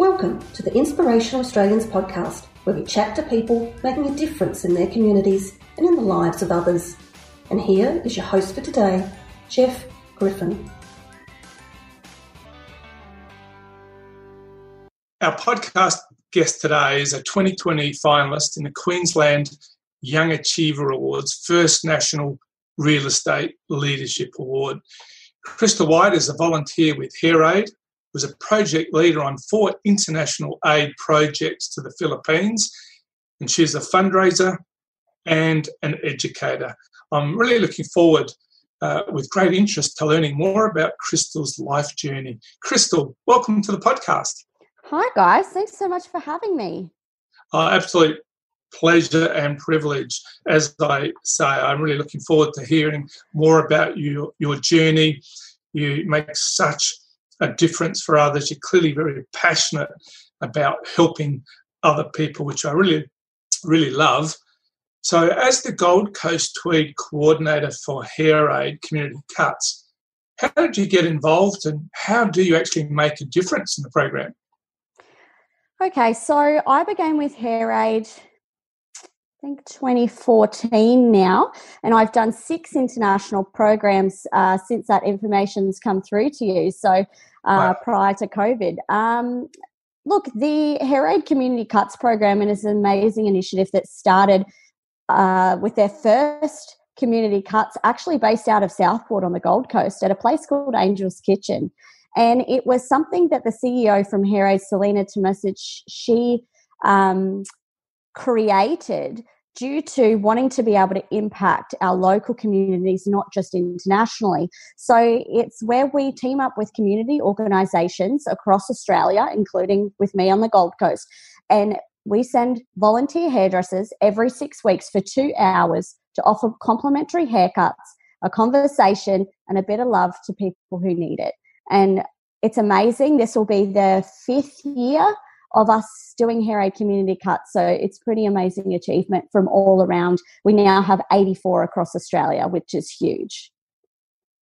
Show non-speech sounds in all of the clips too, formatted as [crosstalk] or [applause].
Welcome to the Inspirational Australians podcast, where we chat to people making a difference in their communities and in the lives of others. And here is your host for today, Jeff Griffin. Our podcast guest today is a 2020 finalist in the Queensland Young Achiever Awards First National Real Estate Leadership Award. Krista White is a volunteer with HairAid, was a project leader on four international aid projects to the Philippines, and she's a fundraiser and an educator. I'm really looking forward uh, with great interest to learning more about Crystal's life journey. Crystal, welcome to the podcast. Hi, guys. Thanks so much for having me. Uh, absolute pleasure and privilege. As I say, I'm really looking forward to hearing more about you, your journey. You make such a difference for others. You're clearly very passionate about helping other people, which I really, really love. So, as the Gold Coast Tweed coordinator for Hair Aid Community Cuts, how did you get involved and how do you actually make a difference in the program? Okay, so I began with HairAid, I think 2014 now, and I've done six international programs uh, since that information's come through to you. So uh, wow. prior to COVID. Um, look, the Hair Aid Community Cuts program is an amazing initiative that started uh, with their first community cuts, actually based out of Southport on the Gold Coast at a place called Angel's Kitchen. And it was something that the CEO from Hair Aid, Selena Tomasic, she um, created due to wanting to be able to impact our local communities, not just internationally. So it's where we team up with community organisations across Australia, including with me on the Gold Coast. And we send volunteer hairdressers every six weeks for two hours to offer complimentary haircuts, a conversation, and a bit of love to people who need it. And it's amazing. This will be the fifth year of us doing hair aid Community Cuts. So it's pretty amazing achievement from all around. We now have 84 across Australia, which is huge.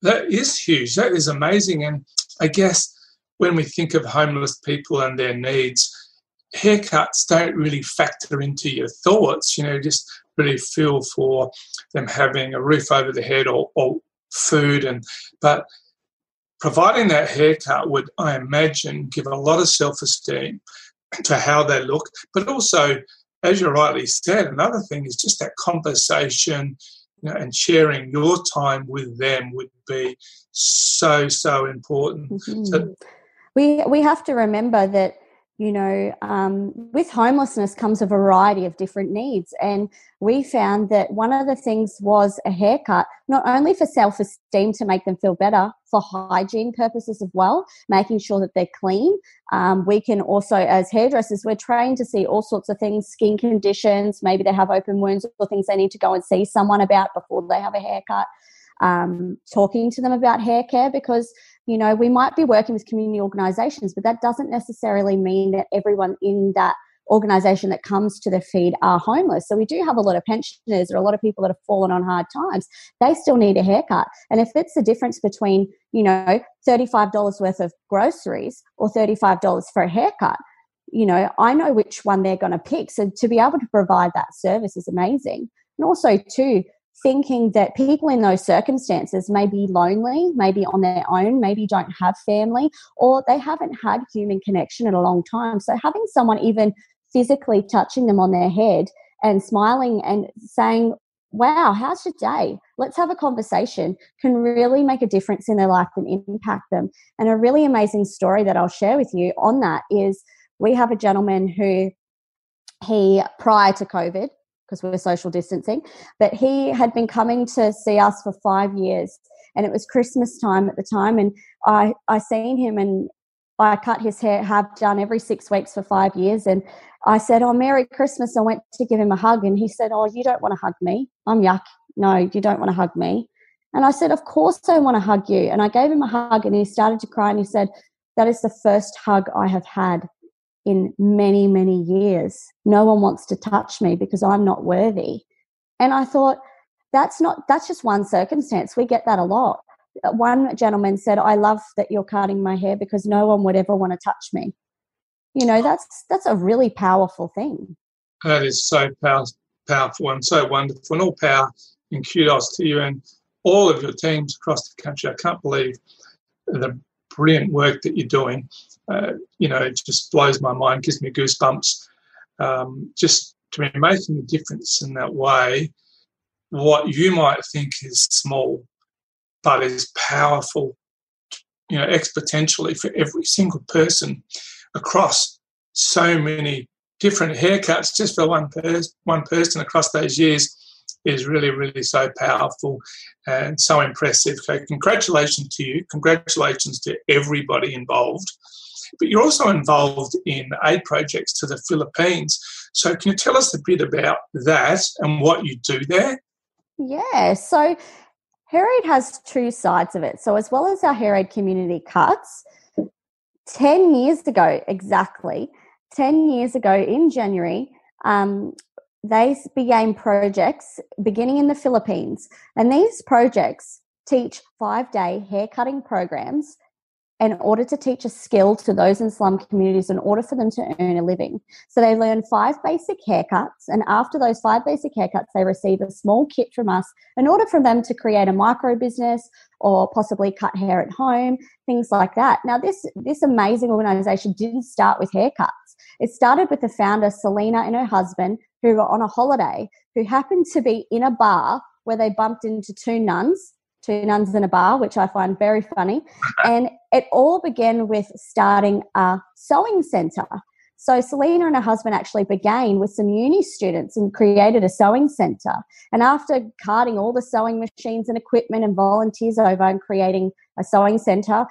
That is huge. That is amazing. And I guess when we think of homeless people and their needs, haircuts don't really factor into your thoughts. You know, just really feel for them having a roof over the head or, or food and but providing that haircut would, I imagine, give a lot of self esteem to how they look. But also, as you rightly said, another thing is just that conversation you know, and sharing your time with them would be so, so important. Mm-hmm. So, we, we have to remember that you know, um, with homelessness comes a variety of different needs. And we found that one of the things was a haircut, not only for self esteem to make them feel better, for hygiene purposes as well, making sure that they're clean. Um, we can also, as hairdressers, we're trained to see all sorts of things, skin conditions, maybe they have open wounds or things they need to go and see someone about before they have a haircut. Um, talking to them about hair care because you know, we might be working with community organizations, but that doesn't necessarily mean that everyone in that organization that comes to the feed are homeless. So we do have a lot of pensioners or a lot of people that have fallen on hard times. They still need a haircut. And if it's the difference between, you know, $35 worth of groceries or $35 for a haircut, you know, I know which one they're going to pick. So to be able to provide that service is amazing. And also, too, thinking that people in those circumstances may be lonely, maybe on their own, maybe don't have family, or they haven't had human connection in a long time. So having someone even physically touching them on their head and smiling and saying, Wow, how's your day? Let's have a conversation can really make a difference in their life and impact them. And a really amazing story that I'll share with you on that is we have a gentleman who he prior to COVID because we were social distancing. But he had been coming to see us for five years, and it was Christmas time at the time. And I I seen him, and I cut his hair, have done every six weeks for five years. And I said, "Oh, Merry Christmas!" I went to give him a hug, and he said, "Oh, you don't want to hug me? I'm yuck. No, you don't want to hug me." And I said, Of course I want to hug you. And I gave him a hug and he started to cry and he said, That is the first hug I have had in many, many years. No one wants to touch me because I'm not worthy. And I thought, that's not, that's just one circumstance. We get that a lot. Uh, one gentleman said, I love that you're cutting my hair because no one would ever want to touch me. you know that's that's a really powerful thing that is so power, powerful and so wonderful and all power and kudos to you and all of your teams across the country i can't believe the brilliant work that you're doing uh, you know it just blows my mind gives me goosebumps. Um, just to be making a difference in that way what you might think is small but is powerful you know exponentially for every single person across so many different haircuts. Just for one person one person across those years is really really so powerful and so impressive. So congratulations to you. Congratulations to everybody involved but you're also involved in aid projects to the philippines so can you tell us a bit about that and what you do there yeah so Hair Aid has two sides of it. So, as well as our Hair Aid community cuts, 10 years ago, exactly, 10 years ago in January, um, they began projects beginning in the Philippines. And these projects teach five day hair cutting programs in order to teach a skill to those in slum communities in order for them to earn a living. So they learn five basic haircuts, and after those five basic haircuts, they receive a small kit from us in order for them to create a micro business or possibly cut hair at home, things like that. Now, this this amazing organization didn't start with haircuts. It started with the founder, Selena, and her husband, who were on a holiday, who happened to be in a bar where they bumped into two nuns two nuns in a bar, which I find very funny. [laughs] And it all began with starting a sewing center. So Selena and her husband actually began with some uni students and created a sewing center. And after carting all the sewing machines and equipment and volunteers over and creating a sewing center,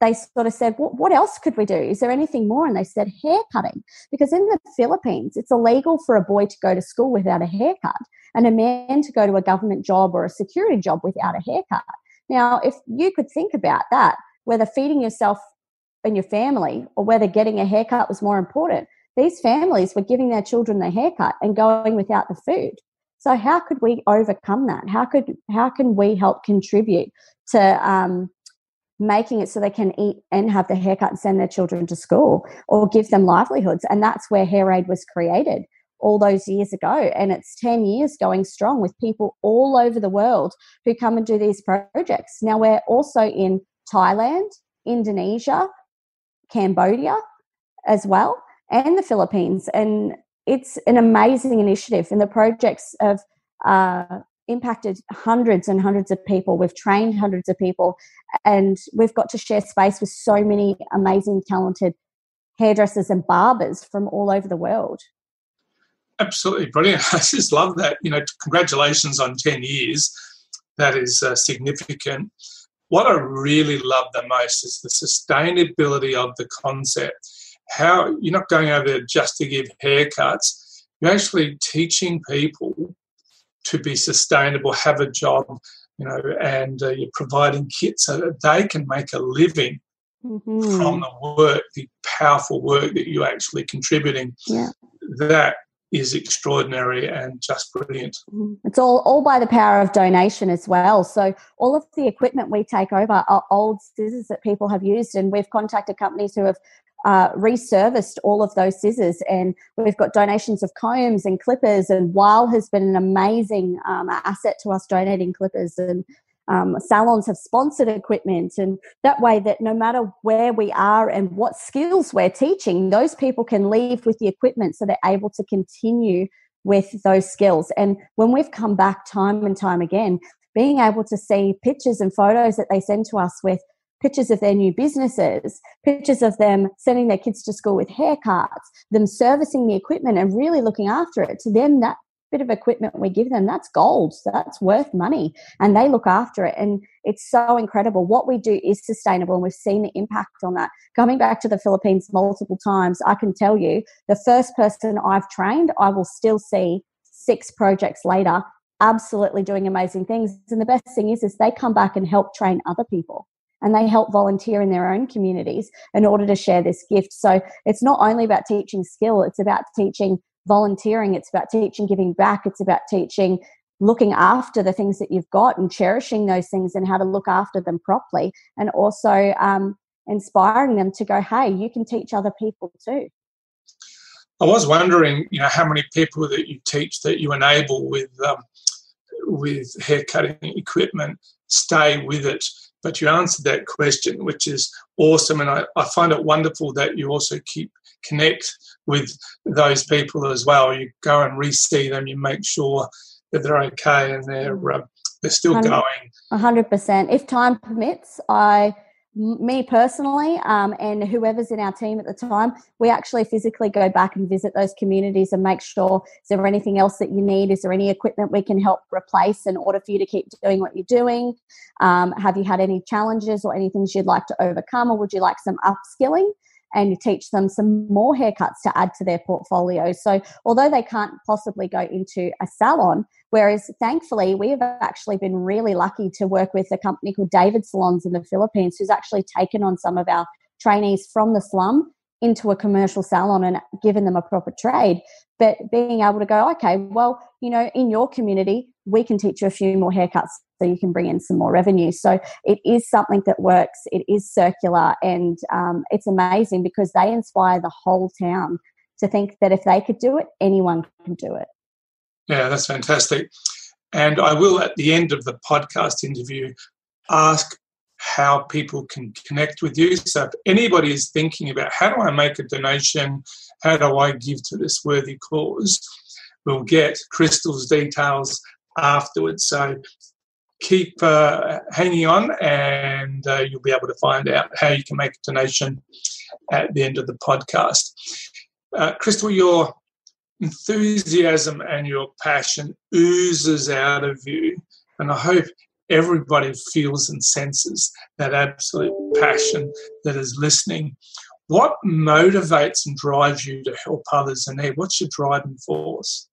they sort of said, what else could we do? Is there anything more? And they said, hair cutting. Because in the Philippines, it's illegal for a boy to go to school without a haircut and a man to go to a government job or a security job without a haircut. Now, if you could think about that, whether feeding yourself and your family or whether getting a haircut was more important, these families were giving their children the haircut and going without the food. So how could we overcome that? How could how can we help contribute to um, making it so they can eat and have the haircut and send their children to school or give them livelihoods? And that's where Hair Aid was created all those years ago. And it's 10 years going strong with people all over the world who come and do these projects. Now we're also in Thailand, Indonesia, Cambodia as well, and the Philippines. And it's an amazing initiative. And the projects have uh, impacted hundreds and hundreds of people. We've trained hundreds of people. And we've got to share space with so many amazing, talented hairdressers and barbers from all over the world. Absolutely brilliant. [laughs] I just love that. You know, congratulations on 10 years. That is uh, significant. What I really love the most is the sustainability of the concept. How you're not going over there just to give haircuts, you're actually teaching people to be sustainable, have a job, you know, and uh, you're providing kits so that they can make a living mm-hmm. from the work, the powerful work that you're actually contributing. Yeah. That is extraordinary and just brilliant. Mm-hmm. It's all all by the power of donation as well. So all of the equipment we take over are old scissors that people have used, and we've contacted companies who have uh, reserviced all of those scissors, and we've got donations of combs and clippers. And Wahl has been an amazing um, asset to us, donating clippers and um, salons have sponsored equipment and that way that no matter where we are and what skills we're teaching those people can leave with the equipment so they're able to continue with those skills and when we've come back time and time again being able to see pictures and photos that they send to us with pictures of their new businesses, pictures of them sending their kids to school with haircuts, them servicing the equipment and really looking after it. To them, that bit of equipment we give them, that's gold. That's worth money. And they look after it. And it's so incredible. What we do is sustainable, and we've seen the impact on that. Coming back to the Philippines multiple times, I can tell you the first person I've trained, I will still see six projects later absolutely doing amazing things and the best thing is is they come back and help train other people and they help volunteer in their own communities in order to share this gift so it's not only about teaching skill it's about teaching volunteering, it's about teaching giving back, it's about teaching looking after the things that you've got and cherishing those things and how to look after them properly. And also, um, inspiring them to go, hey, you can teach other people too. I was wondering, you know, how many people that you teach that you enable with um, with haircutting equipment stay with it. But you answered that question, which is awesome, and I, I find it wonderful that you also keep connect with those people as well. You go and re-see them, you make sure that they're okay and they're uh, they're still 100%, going. hundred percent. If time permits, I me personally um, and whoever's in our team at the time we actually physically go back and visit those communities and make sure is there anything else that you need? Is there any equipment we can help replace in order for you to keep doing what you're doing? Um, have you had any challenges or any things you'd like to overcome or would you like some upskilling and you teach them some more haircuts to add to their portfolio. So, although they can't possibly go into a salon, whereas thankfully we have actually been really lucky to work with a company called David Salons in the Philippines, who's actually taken on some of our trainees from the slum into a commercial salon and given them a proper trade. But being able to go, okay, well, you know, in your community, we can teach you a few more haircuts so you can bring in some more revenue. So it is something that works. It is circular, and um, it's amazing because they inspire the whole town to think that if they could do it, anyone can do it. Yeah, that's fantastic. And I will, at the end of the podcast interview, ask how people can connect with you. So if anybody is thinking about how do I make a donation, how do I give to this worthy cause, we'll get Crystal's details afterwards. So keep uh, hanging on and uh, you'll be able to find out how you can make a donation at the end of the podcast. Uh, Crystal, your enthusiasm and your passion oozes out of you, and I hope everybody feels and senses that absolute passion that is listening. What motivates and drives you to help others in need? What's your driving force?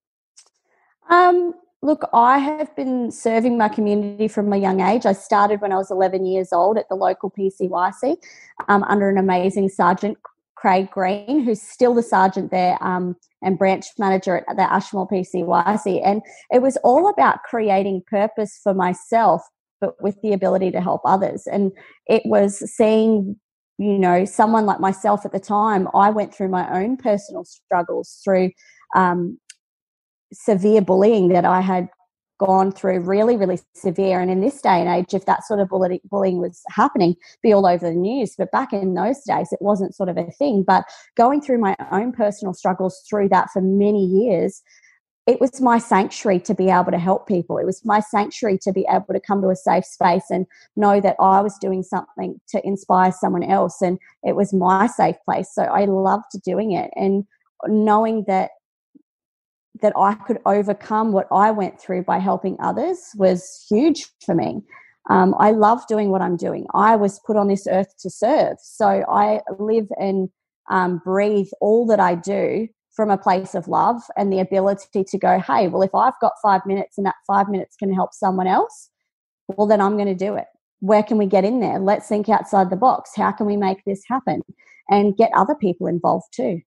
Um, Look, I have been serving my community from a young age. I started when I was 11 years old at the local PCYC um, under an amazing sergeant, Craig Green, who's still the sergeant there um, and branch manager at the Ashmore PCYC. And it was all about creating purpose for myself, but with the ability to help others. And it was seeing you know someone like myself at the time i went through my own personal struggles through um, severe bullying that I had gone through really, really severe. And in this day and age, if that sort of bullying was happening, be all over the news. But back in those days, it wasn't sort of a thing. But going through my own personal struggles through that for many years, it was my sanctuary to be able to help people. It was my sanctuary to be able to come to a safe space and know that I was doing something to inspire someone else. And it was my safe place. So I loved doing it. And knowing that that I could overcome what I went through by helping others was huge for me. Um, I love doing what I'm doing. I was put on this earth to serve. So I live and um, breathe all that I do from a place of love and the ability to go, hey, well, if I've got five minutes and that five minutes can help someone else, well, then I'm going to do it. Where can we get in there? Let's think outside the box. How can we make this happen? And get other people involved too.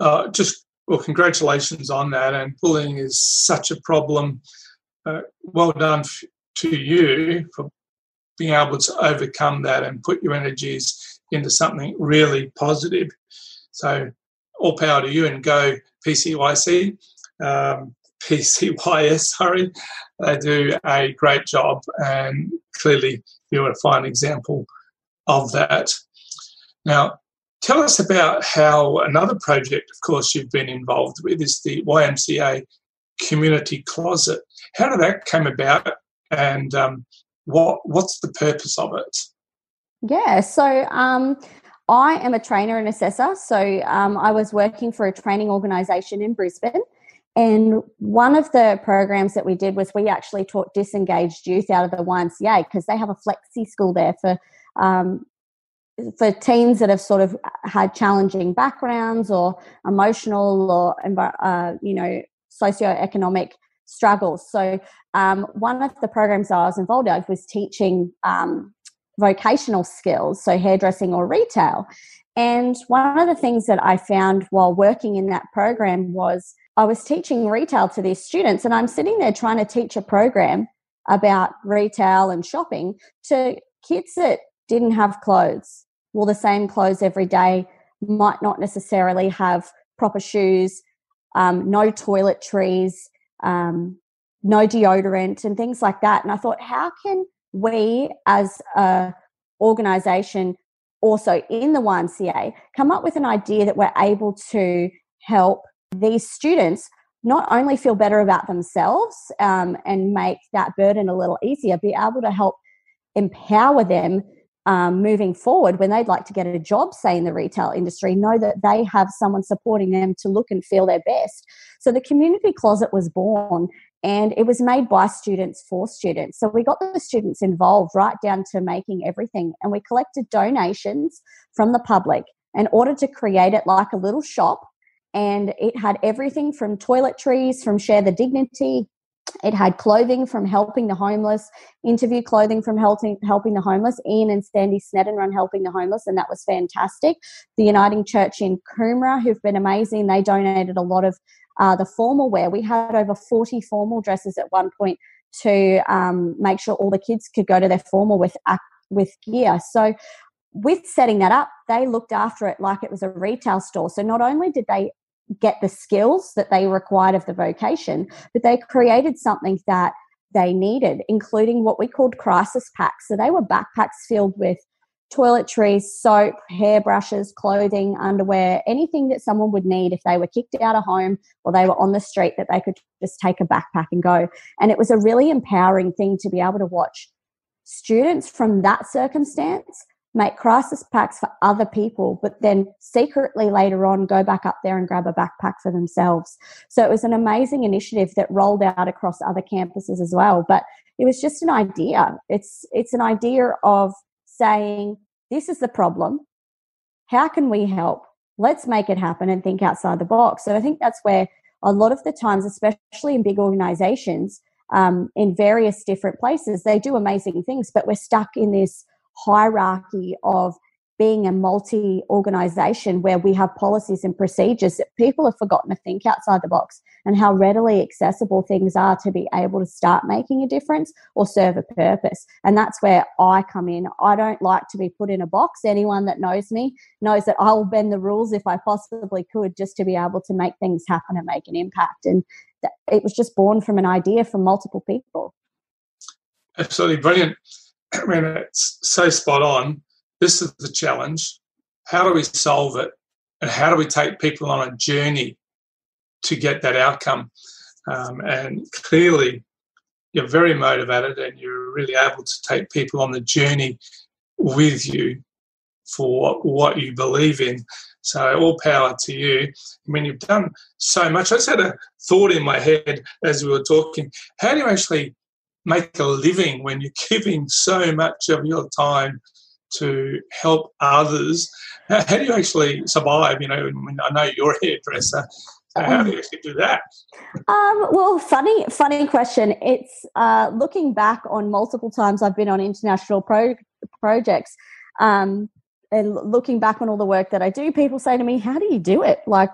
Uh, just well, congratulations on that. And bullying is such a problem. Uh, well done f- to you for being able to overcome that and put your energies into something really positive. So, all power to you and go PCYC, um, PCYS, [laughs] sorry. They do a great job, and clearly you're a fine example of that. Now, Tell us about how another project, of course, you've been involved with is the YMCA Community Closet. How did that come about, and um, what what's the purpose of it? Yeah, so um, I am a trainer and assessor. So um, I was working for a training organisation in Brisbane. And one of the programs that we did was we actually taught disengaged youth out of the YMCA because they have a flexi school there for um, for teens that have sort of had challenging backgrounds or emotional or uh, you know socioeconomic struggles. So um, one of the programs I was involved in was teaching um, vocational skills, so hairdressing or retail. And one of the things that I found while working in that program was I was teaching retail to these students, and I'm sitting there trying to teach a program about retail and shopping to kids that didn't have clothes, wore the same clothes every day, might not necessarily have proper shoes, um, no toiletries, um, no deodorant, and things like that. And I thought, how can we as a organization also in the YMCA come up with an idea that we're able to help these students not only feel better about themselves um, and make that burden a little easier, be able to help empower them um, moving forward when they'd like to get a job, say in the retail industry, know that they have someone supporting them to look and feel their best. So the community closet was born and it was made by students for students. So we got the students involved right down to making everything and we collected donations from the public in order to create it like a little shop. And it had everything from toiletries, from Share the Dignity, it had clothing from helping the homeless, interview clothing from helping helping the homeless. Ian and Sandy Sneddon run helping the homeless, and that was fantastic. The Uniting Church in Coomera, who've been amazing, they donated a lot of uh, the formal wear. We had over forty formal dresses at one point to um, make sure all the kids could go to their formal with with gear. So with setting that up, they looked after it like it was a retail store. So not only did they get the skills that they required of the vocation, but they created something that they needed, including what we called crisis packs. So they were backpacks filled with toiletries, soap, hairbrushes, clothing, underwear, anything that someone would need if they were kicked out of home or they were on the street that they could just take a backpack and go. And it was a really empowering thing to be able to watch students from that circumstance make crisis packs for other people, but then secretly later on go back up there and grab a backpack for themselves. So it was an amazing initiative that rolled out across other campuses as well. But it was just an idea. It's it's an idea of saying, this is the problem. How can we help? Let's make it happen and think outside the box. So I think that's where a lot of the times, especially in big organizations, um, in various different places, they do amazing things, but we're stuck in this hierarchy of being a multi organization where we have policies and procedures that people have forgotten to think outside the box and how readily accessible things are to be able to start making a difference or serve a purpose. And that's where I come in. I don't like to be put in a box. Anyone that knows me knows that I'll bend the rules if I possibly could just to be able to make things happen and make an impact. And it was just born from an idea from multiple people. Absolutely brilliant. I mean, it's so spot on. This is the challenge. How do we solve it? And how do we take people on a journey to get that outcome? Um, and clearly, you're very motivated and you're really able to take people on the journey with you for what you believe in. So, all power to you. I mean, you've done so much. I just had a thought in my head as we were talking. How do you actually make a living when you're [laughs] giving so much of your time to help others. How, how do you actually survive? You know, I know you're a hairdresser. How do you actually do that? Um, well, funny, funny question. It's uh, looking back on multiple times I've been on international pro- projects, um, and looking back on all the work that I do. People say to me, "How do you do it? Like,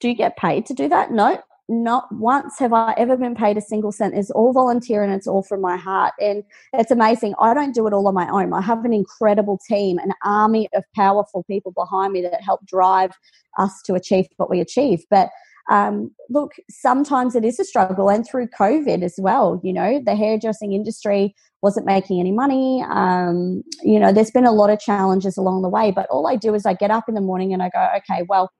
do you get paid to do that?" No, not once have I ever been paid a single cent. It's all volunteer and it's all from my heart. And it's amazing. I don't do it all on my own. I have an incredible team, an army of powerful people behind me that help drive us to achieve what we achieve. But um, look, sometimes it is a struggle, and through COVID as well. You know, the hairdressing industry wasn't making any money. Um, you know, there's been a lot of challenges along the way. But all I do is I get up in the morning and I go, okay, well,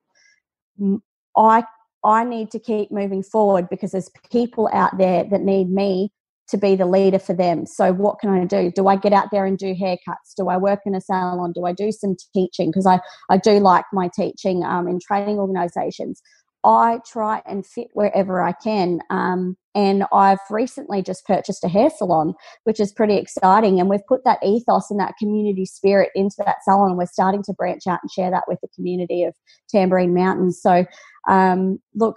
I I need to keep moving forward because there's people out there that need me to be the leader for them. So, what can I do? Do I get out there and do haircuts? Do I work in a salon? Do I do some teaching? Because I, I do like my teaching um, in training organizations. I try and fit wherever I can. Um, and I've recently just purchased a hair salon, which is pretty exciting. And we've put that ethos and that community spirit into that salon. And We're starting to branch out and share that with the community of Tamborine Mountains. So, um, look,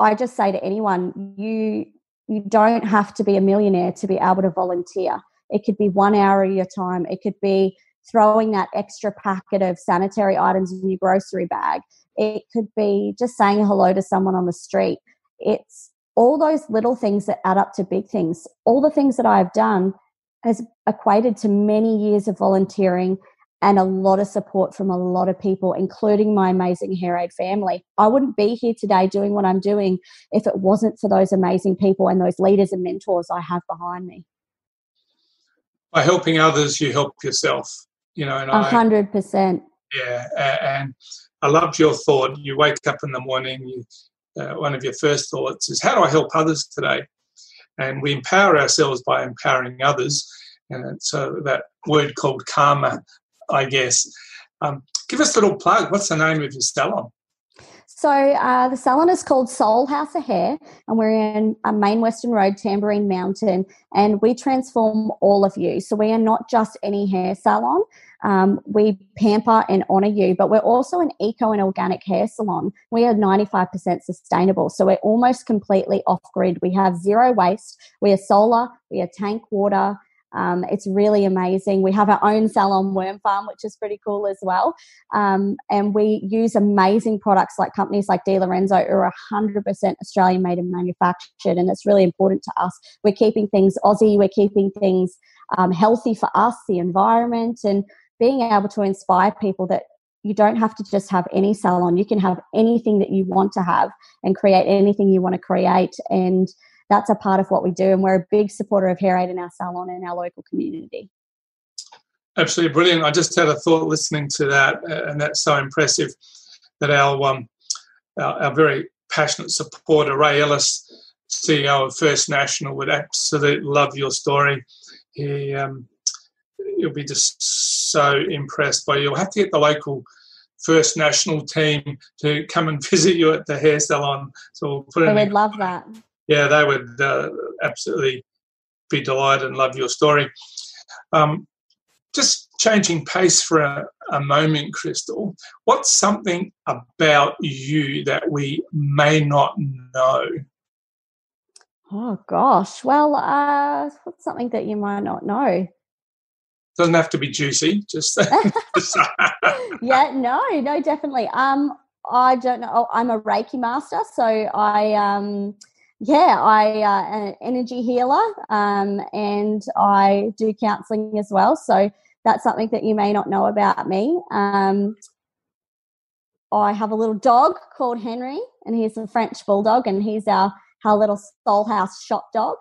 I just say to anyone, you you don't have to be a millionaire to be able to volunteer. It could be one hour of your time. It could be throwing that extra packet of sanitary items in your grocery bag. It could be just saying hello to someone on the street. It's all those little things that add up to big things. All the things that I've done has equated to many years of volunteering and a lot of support from a lot of people, including my amazing Hair Aid family. I wouldn't be here today doing what I'm doing if it wasn't for those amazing people and those leaders and mentors I have behind me. By helping others, you help yourself. You know, a hundred percent. Yeah, and I loved your thought. You wake up in the morning. You, uh, one of your first thoughts is, "How do I help others today?" And we empower ourselves by empowering others. And so that word called karma I guess. Um, give us a little plug. What's the name of your salon? So uh, the salon is called Soul House of Hair, and we're in a uh, Main Western Road, Tamborine Mountain, and we transform all of you. So we are not just any hair salon. Um, we pamper and honor you, but we're also an eco and organic hair salon. We are 95% sustainable. So we're almost completely off grid. We have zero waste. We are solar, we are tank water, um, it's really amazing. We have our own salon worm farm, which is pretty cool as well. Um, and we use amazing products like companies like De Lorenzo, who are 100% Australian made and manufactured. And it's really important to us. We're keeping things Aussie, we're keeping things um, healthy for us, the environment, and being able to inspire people that you don't have to just have any salon. You can have anything that you want to have and create anything you want to create. And that's a part of what we do. And we're a big supporter of Hair Aid in our salon and our local community. Absolutely brilliant. I just had a thought listening to that, uh, and that's so impressive that our, um, our, our very passionate supporter, Ray Ellis, CEO of First National, would absolutely love your story. He, um, he'll be just so impressed by you. You'll have to get the local First National team to come and [laughs] visit you at the hair salon. So we'll put. I would love that yeah, they would uh, absolutely be delighted and love your story. Um, just changing pace for a, a, moment, Crystal, what's something about you that we may not know? Oh, gosh. Well, uh, what's something that you might not know? Doesn't have to be juicy, just. [laughs] [laughs] [laughs] yeah, no, no, definitely. Um, I don't know. Oh, I'm a Reiki master, so I um, yeah, I uh, an energy healer, um, and I do counselling as well. So that's something that you may not know about me. Um, I have a little dog called Henry, and he's a French bulldog, and he's our our little soul house shop dog.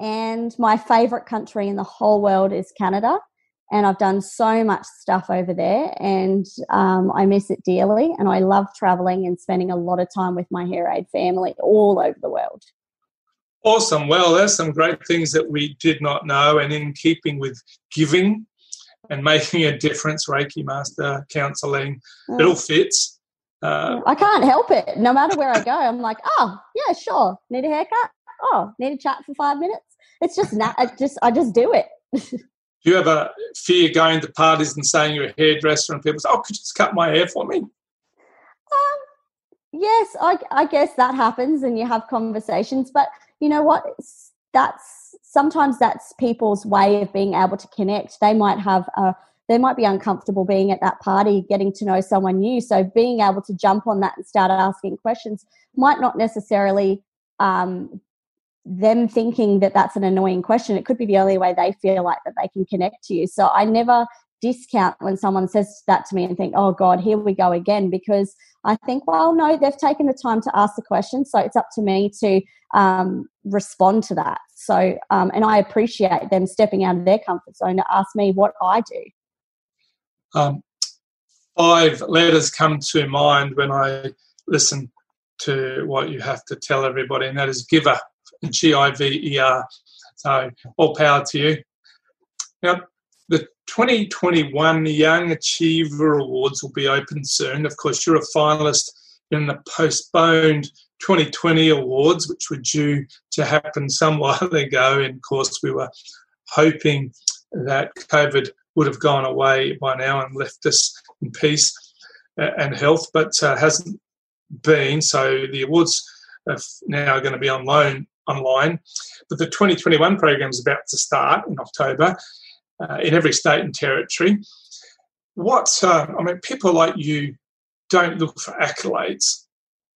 And my favourite country in the whole world is Canada and I've done so much stuff over there, and um, I miss it dearly. And I love traveling and spending a lot of time with my Hair Aid family all over the world. Awesome. Well, there's some great things that we did not know, and in keeping with giving and making a difference, Reiki Master counseling, oh. it all fits. Uh, I can't help it. No matter where I go, I'm like, oh yeah, sure. Need a haircut? Oh, need a chat for five minutes? It's just, na- I just, I just do it. [laughs] Do you ever fear going to parties and saying you're a hairdresser and people say, "Oh, could you just cut my hair for me"? Um, yes, I, I guess that happens, and you have conversations. But you know what? That's sometimes that's people's way of being able to connect. They might have a they might be uncomfortable being at that party, getting to know someone new. So being able to jump on that and start asking questions might not necessarily um, them thinking that that's an annoying question. It could be the only way they feel like that they can connect to you. So I never discount when someone says that to me and think, oh God, here we go again, because I think, well, no, they've taken the time to ask the question. So it's up to me to um, respond to that. So, um, and I appreciate them stepping out of their comfort zone to ask me what I do. Um, five letters come to mind when I listen to what you have to tell everybody, and that is giver. G I V E R. So all power to you. Now, the 2021 Young Achiever Awards will be open soon. Of course, you're a finalist in the postponed 2020 awards, which were due to happen some [laughs] while ago. And of course, we were hoping that COVID would have gone away by now and left us in peace and health, but uh, hasn't been. So the awards are now going to be on loan online. But the 2021 program is about to start in October uh, in every state and territory. What, uh, I mean, people like you don't look for accolades.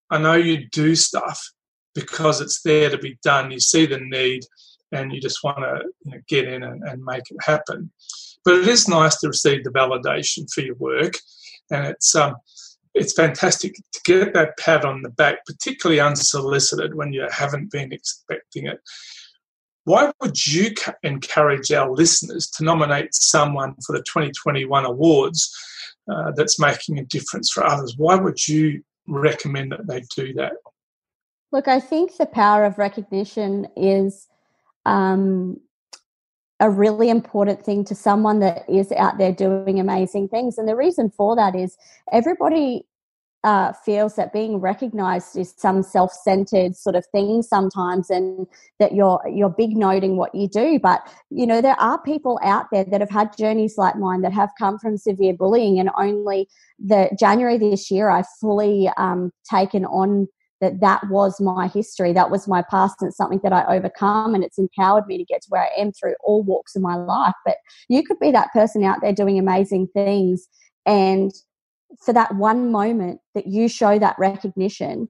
I know you do stuff because it's there to be done. You see the need and you just want to you know, get in and, and make it happen. But it is nice to receive the validation for your work, and it's um, it's fantastic to get that pat on the back, particularly unsolicited when you haven't been expecting it. Why would you encourage our listeners to nominate someone for the 2021 awards uh, that's making a difference for others? Why would you recommend that they do that? Look, I think the power of recognition is um, a really important thing to someone that is out there doing amazing things. And the reason for that is everybody uh, feels that being recognized is some self-centered sort of thing sometimes and that you're you're big noting what you do. But you know there are people out there that have had journeys like mine that have come from severe bullying and only the january this year i fully um, taken on that that was my history that was my past and it's something that i overcome and it's empowered me to get to where i am through all walks of my life. But you could be that person out there doing amazing things and for that one moment that you show that recognition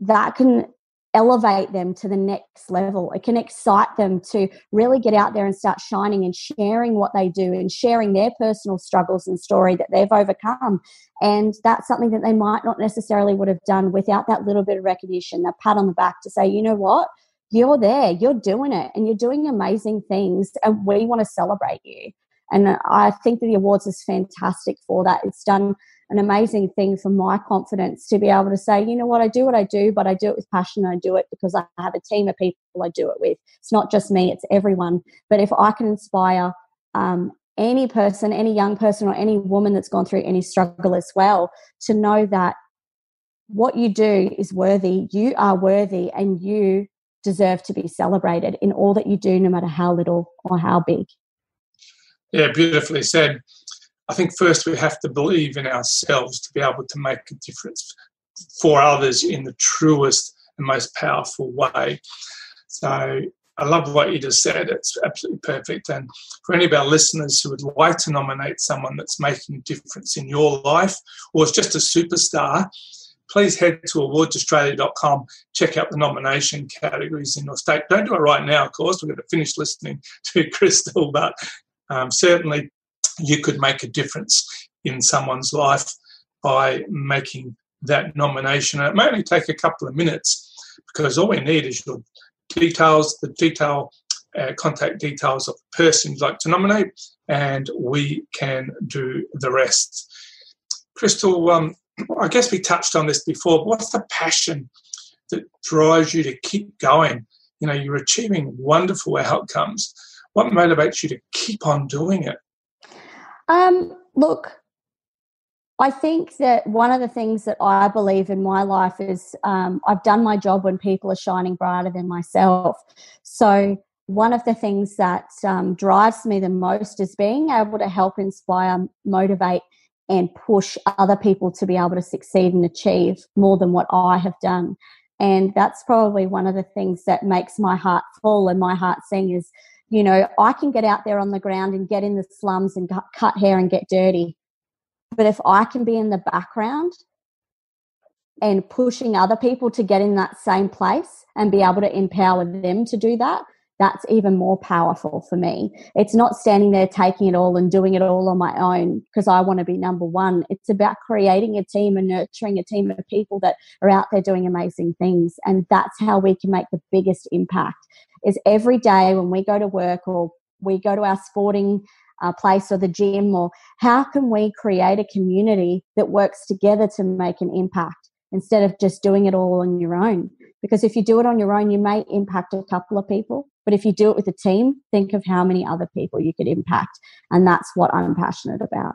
that can elevate them to the next level. It can excite them to really get out there and start shining and sharing what they do and sharing their personal struggles and story that they've overcome. And that's something that they might not necessarily would have done without that little bit of recognition, that pat on the back to say, you know what? You're there, you're doing it, and you're doing amazing things, and we want to celebrate you. And I think that the awards is fantastic for that. It's done an amazing thing for my confidence to be able to say, you know what, I do what I do, but I do it with passion. I do it because I have a team of people I do it with. It's not just me, it's everyone. But if I can inspire um, any person, any young person, or any woman that's gone through any struggle as well, to know that what you do is worthy, you are worthy, and you deserve to be celebrated in all that you do, no matter how little or how big. Yeah, beautifully said. I think first we have to believe in ourselves to be able to make a difference for others in the truest and most powerful way. So I love what you just said. It's absolutely perfect. And for any of our listeners who would like to nominate someone that's making a difference in your life or is just a superstar, please head to awardsaustralia.com, check out the nomination categories in your state. Don't do it right now, of course. We're going to finish listening [laughs] to Crystal, but um, certainly you could make a difference in someone's life by making that nomination. And it may only take a couple of minutes because all we need is your details, the detail, uh, contact details of the person you'd like to nominate, and we can do the rest. Crystal, um, I guess we touched on this before. What's the passion that drives you to keep going? You know, you're achieving wonderful outcomes. What motivates you to keep on doing it? Um, look, I think that one of the things that I believe in my life is um, I've done my job when people are shining brighter than myself. So, one of the things that um, drives me the most is being able to help inspire, motivate, and push other people to be able to succeed and achieve more than what I have done. And that's probably one of the things that makes my heart full and my heart sing is you know, I can get out there on the ground and get in the slums and cut hair and get dirty. But if I can be in the background and pushing other people to get in that same place and be able to empower them to do that, that's even more powerful for me. It's not standing there taking it all and doing it all on my own because I want to be number one. It's about creating a team and nurturing a team of people that are out there doing amazing things. And that's how we can make the biggest impact is every day when we go to work or we go to our sporting uh, place or the gym or how can we create a community that works together to make an impact instead of just doing it all on your own because if you do it on your own you may impact a couple of people but if you do it with a team think of how many other people you could impact and that's what i'm passionate about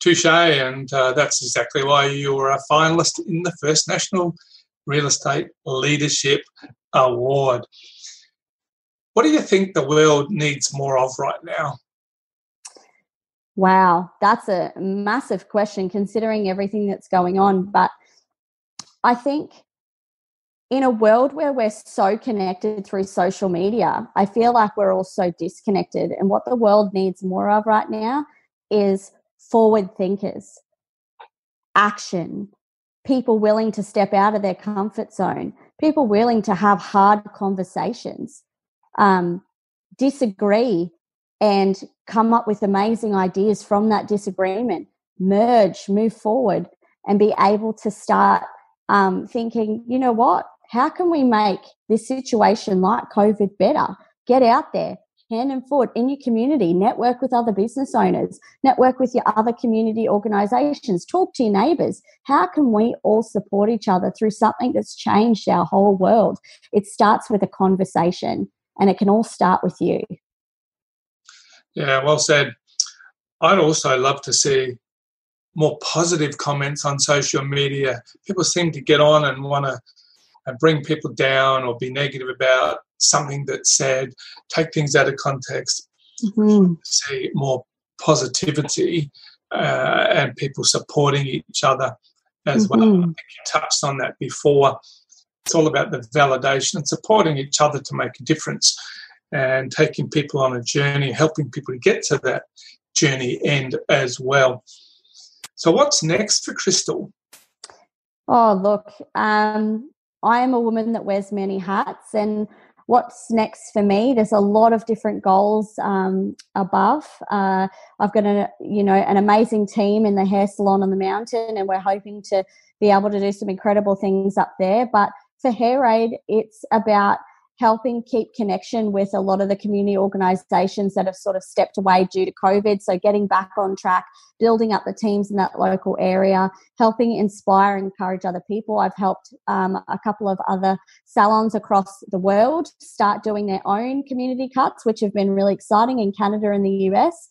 touche and uh, that's exactly why you were a finalist in the first national real estate leadership award what do you think the world needs more of right now? Wow, that's a massive question considering everything that's going on. But I think in a world where we're so connected through social media, I feel like we're all so disconnected. And what the world needs more of right now is forward thinkers, action, people willing to step out of their comfort zone, people willing to have hard conversations um, disagree and come up with amazing ideas from that disagreement, merge, move forward, and be able to start um, thinking, you know what? How can we make this situation like COVID better? Get out there, hand and foot in your community, network with other business owners, network with your other community organizations, talk to your neighbors. How can we all support each other through something that's changed our whole world? It starts with a conversation and it can all start with you. Yeah, well said. I'd also love to see more positive comments on social media. People seem to get on and want to bring people down or be negative about something that's said, take things out of context, mm-hmm. see more positivity uh, and people supporting each other as mm-hmm. well. I think you touched on that before. It's all about the validation and supporting each other to make a difference and taking people on a journey, helping people to get to that journey end as well. So, what's next for Crystal? Oh, look, um, I am a woman that wears many hats, and what's next for me there's a lot of different goals um, above. Uh, i've got a you know an amazing team in the hair salon on the mountain and we're hoping to be able to do some incredible things up there. But for hair aid it's about helping keep connection with a lot of the community organisations that have sort of stepped away due to COVID. So, getting back on track, building up the teams in that local area, helping inspire and encourage other people. I've helped um, a couple of other salons across the world start doing their own community cuts, which have been really exciting in Canada and the US.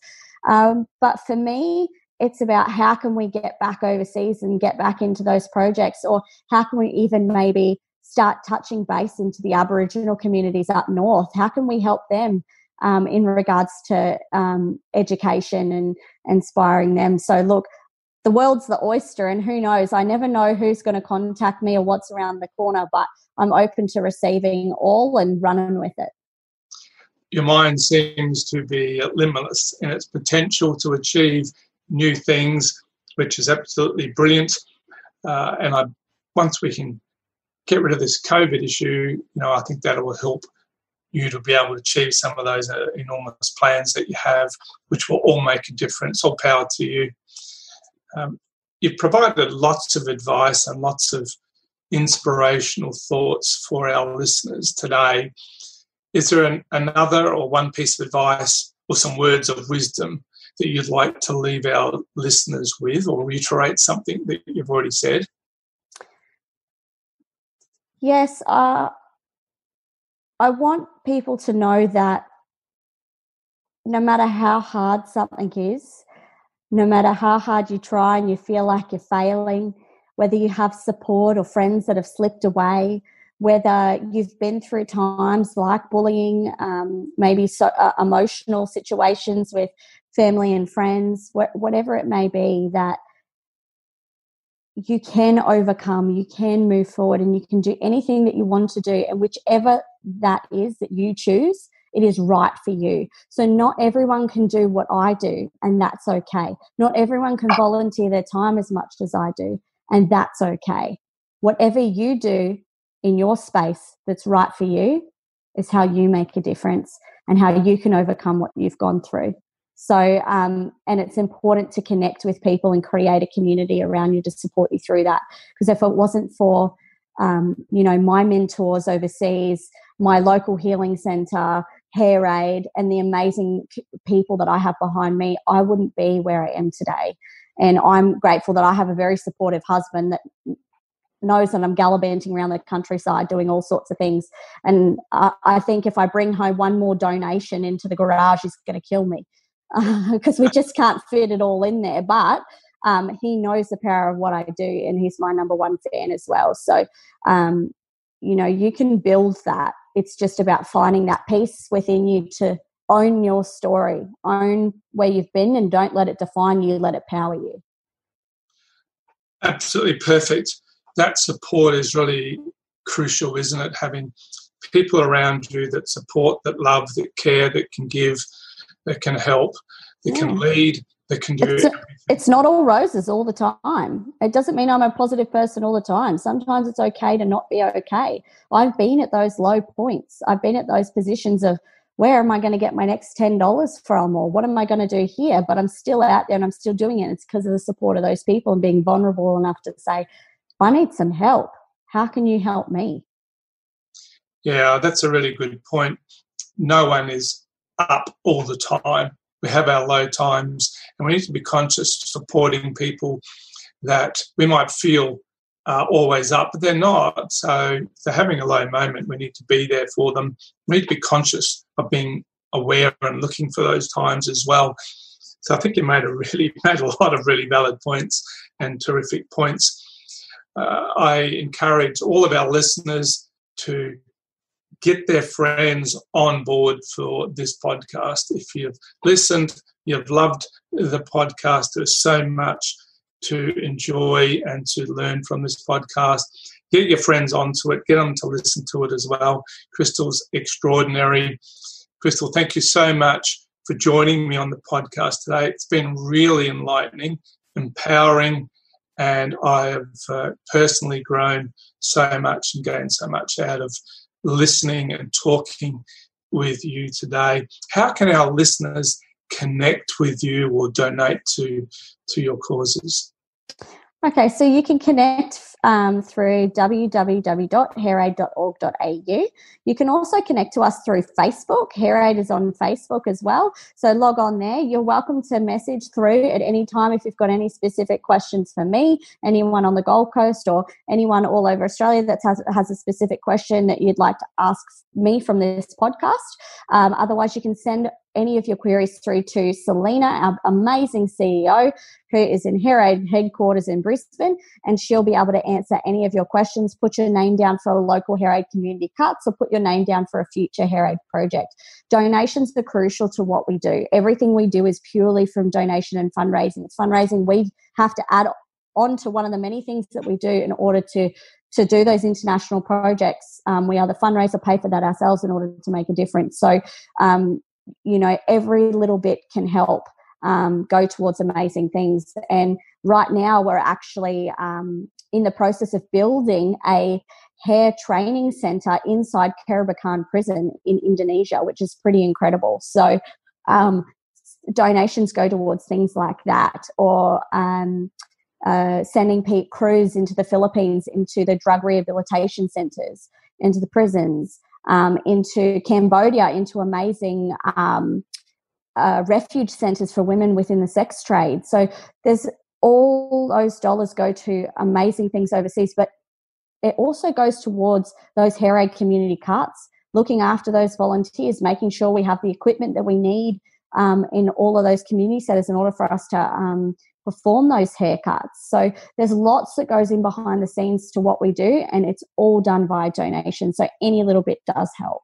Um, but for me, it's about how can we get back overseas and get back into those projects, or how can we even maybe start touching base into the Aboriginal communities up north? How can we help them um, in regards to um, education and inspiring them? So, look, the world's the oyster, and who knows? I never know who's going to contact me or what's around the corner, but I'm open to receiving all and running with it. Your mind seems to be limitless in its potential to achieve new things, which is absolutely brilliant. Uh, and I, once we can get rid of this COVID issue, you know, I think that will help you to be able to achieve some of those uh, enormous plans that you have, which will all make a difference. All power to you. Um, you've provided lots of advice and lots of inspirational thoughts for our listeners today. Is there an, another or one piece of advice or some words of wisdom that you'd like to leave our listeners with or reiterate something that you've already said? Yes, uh, I want people to know that no matter how hard something is, no matter how hard you try and you feel like you're failing, whether you have support or friends that have slipped away, whether you've been through times like bullying, um, maybe so, uh, emotional situations with family and friends, wh- whatever it may be, that you can overcome, you can move forward, and you can do anything that you want to do. And whichever that is that you choose, it is right for you. So, not everyone can do what I do, and that's okay. Not everyone can volunteer their time as much as I do, and that's okay. Whatever you do in your space that's right for you is how you make a difference and how you can overcome what you've gone through. So, um, and it's important to connect with people and create a community around you to support you through that. Because if it wasn't for, um, you know, my mentors overseas, my local healing center, Hair Aid, and the amazing people that I have behind me, I wouldn't be where I am today. And I'm grateful that I have a very supportive husband that knows that I'm gallivanting around the countryside doing all sorts of things. And I, I think if I bring home one more donation into the garage, he's going to kill me [laughs] because uh, we just can't fit it all in there. But um, he knows the power of what I do, and he's my number one fan as well. So, um, you know, you can build that. It's just about finding that peace within you to own your story, own where you've been, and don't let it define you, let it power you. Absolutely perfect. That support is really crucial, isn't it? Having people around you that support, that love, that care, that can give that can help, that can lead, that can do it's, a, it's not all roses all the time. It doesn't mean I'm a positive person all the time. Sometimes it's okay to not be okay. I've been at those low points. I've been at those positions of where am I going to get my next $10 from or what am I going to do here? But I'm still out there and I'm still doing it. It's because of the support of those people and being vulnerable enough to say, I need some help. How can you help me? Yeah, that's a really good point. No one is up all the time. We have our low times, and we need to be conscious supporting people that we might feel uh, always up, but they're not. So they're having a low moment, we need to be there for them. We need to be conscious of being aware and looking for those times as well. So I think you made a really [laughs] made a lot of really valid points and terrific points. Uh, I encourage all of our listeners to get their friends on board for this podcast. If you've listened, you've loved the podcast, there's so much to enjoy and to learn from this podcast. Get your friends onto it, get them to listen to it as well. Crystal's extraordinary. Crystal, thank you so much for joining me on the podcast today. It's been really enlightening, empowering, and I have uh, personally grown so much and gained so much out of listening and talking with you today. How can our listeners connect with you or donate to to your causes? Okay, so you can connect um, through www.hairaid.org.au. You can also connect to us through Facebook. HairAid is on Facebook as well. So log on there. You're welcome to message through at any time if you've got any specific questions for me, anyone on the Gold Coast, or anyone all over Australia that has, has a specific question that you'd like to ask me from this podcast. Um, otherwise, you can send any of your queries through to Selena, our amazing CEO, who is in HairAid headquarters in Brisbane, and she'll be able to answer any of your questions. Put your name down for a local HairAid community cuts or put your name down for a future HairAid project. Donations are crucial to what we do. Everything we do is purely from donation and fundraising. It's fundraising we have to add on to one of the many things that we do in order to to do those international projects. Um, we are the fundraiser, pay for that ourselves in order to make a difference. So um, you know every little bit can help um, go towards amazing things and right now we're actually um, in the process of building a hair training center inside Kerobokan prison in Indonesia, which is pretty incredible. So, um, donations go towards things like that, or um, uh, sending crews into the Philippines into the drug rehabilitation centers, into the prisons um, into Cambodia, into amazing um, uh, refuge centres for women within the sex trade. So there's all those dollars go to amazing things overseas, but it also goes towards those hair aid community cuts, looking after those volunteers, making sure we have the equipment that we need um, in all of those community centres in order for us to um, perform those haircuts. So there's lots that goes in behind the scenes to what we do, and it's all done via donation. So any little bit does help.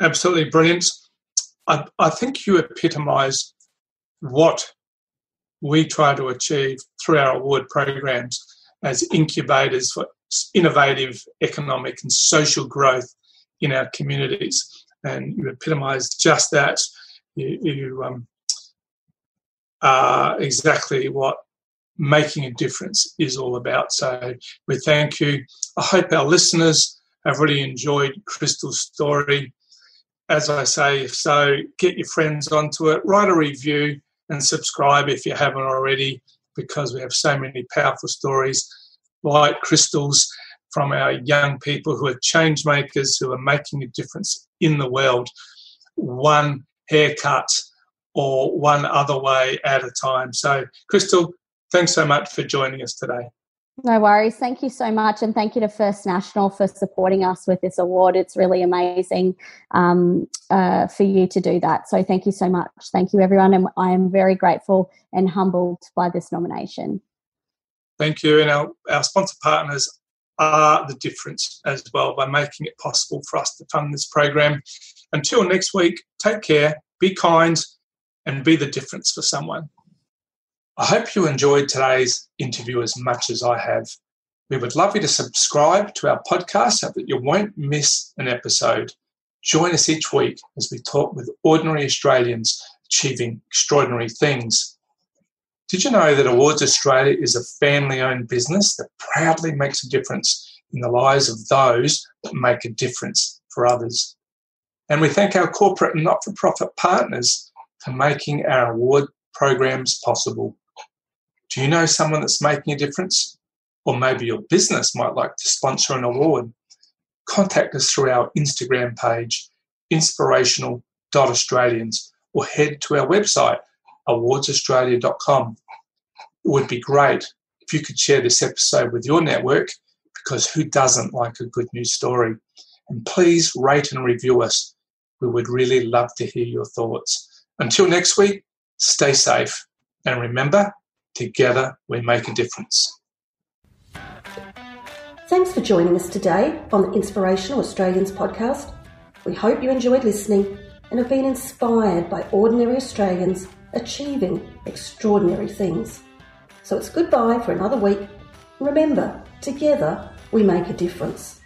Absolutely brilliant. I, I think you epitomise what we try to achieve through our award programs as incubators for innovative economic and social growth in our communities. And you epitomise just that. You, you um, are exactly what making a difference is all about. So we thank you. I hope our listeners have really enjoyed Crystal's story. As I say, if so, get your friends onto it, write a review, and subscribe if you haven't already, because we have so many powerful stories like Crystal's from our young people who are change makers, who are making a difference in the world. One haircut or one other way at a time. So, Crystal, thanks so much for joining us today. No worries. Thank you so much. And thank you to First National for supporting us with this award. It's really amazing um, uh, for you to do that. So thank you so much. Thank you, everyone. And I am very grateful and humbled by this nomination. Thank you. And our, our sponsor partners are the difference as well by making it possible for us to fund this program. Until next week, take care, be kind, and be the difference for someone. I hope you enjoyed today's interview as much as I have. We would love you to subscribe to our podcast so that you won't miss an episode. Join us each week as we talk with ordinary Australians achieving extraordinary things. Did you know that Awards Australia is a family owned business that proudly makes a difference in the lives of those that make a difference for others? And we thank our corporate and not for profit partners for making our award programs possible. Do you know someone that's making a difference? Or maybe your business might like to sponsor an award. Contact us through our Instagram page, inspirational.australians, or head to our website, awardsaustralia.com. It would be great if you could share this episode with your network because who doesn't like a good news story? And please rate and review us. We would really love to hear your thoughts. Until next week, stay safe and remember, together we make a difference. Thanks for joining us today on the Inspirational Australians podcast. We hope you enjoyed listening and have been inspired by ordinary Australians achieving extraordinary things. So it's goodbye for another week. Remember, together we make a difference.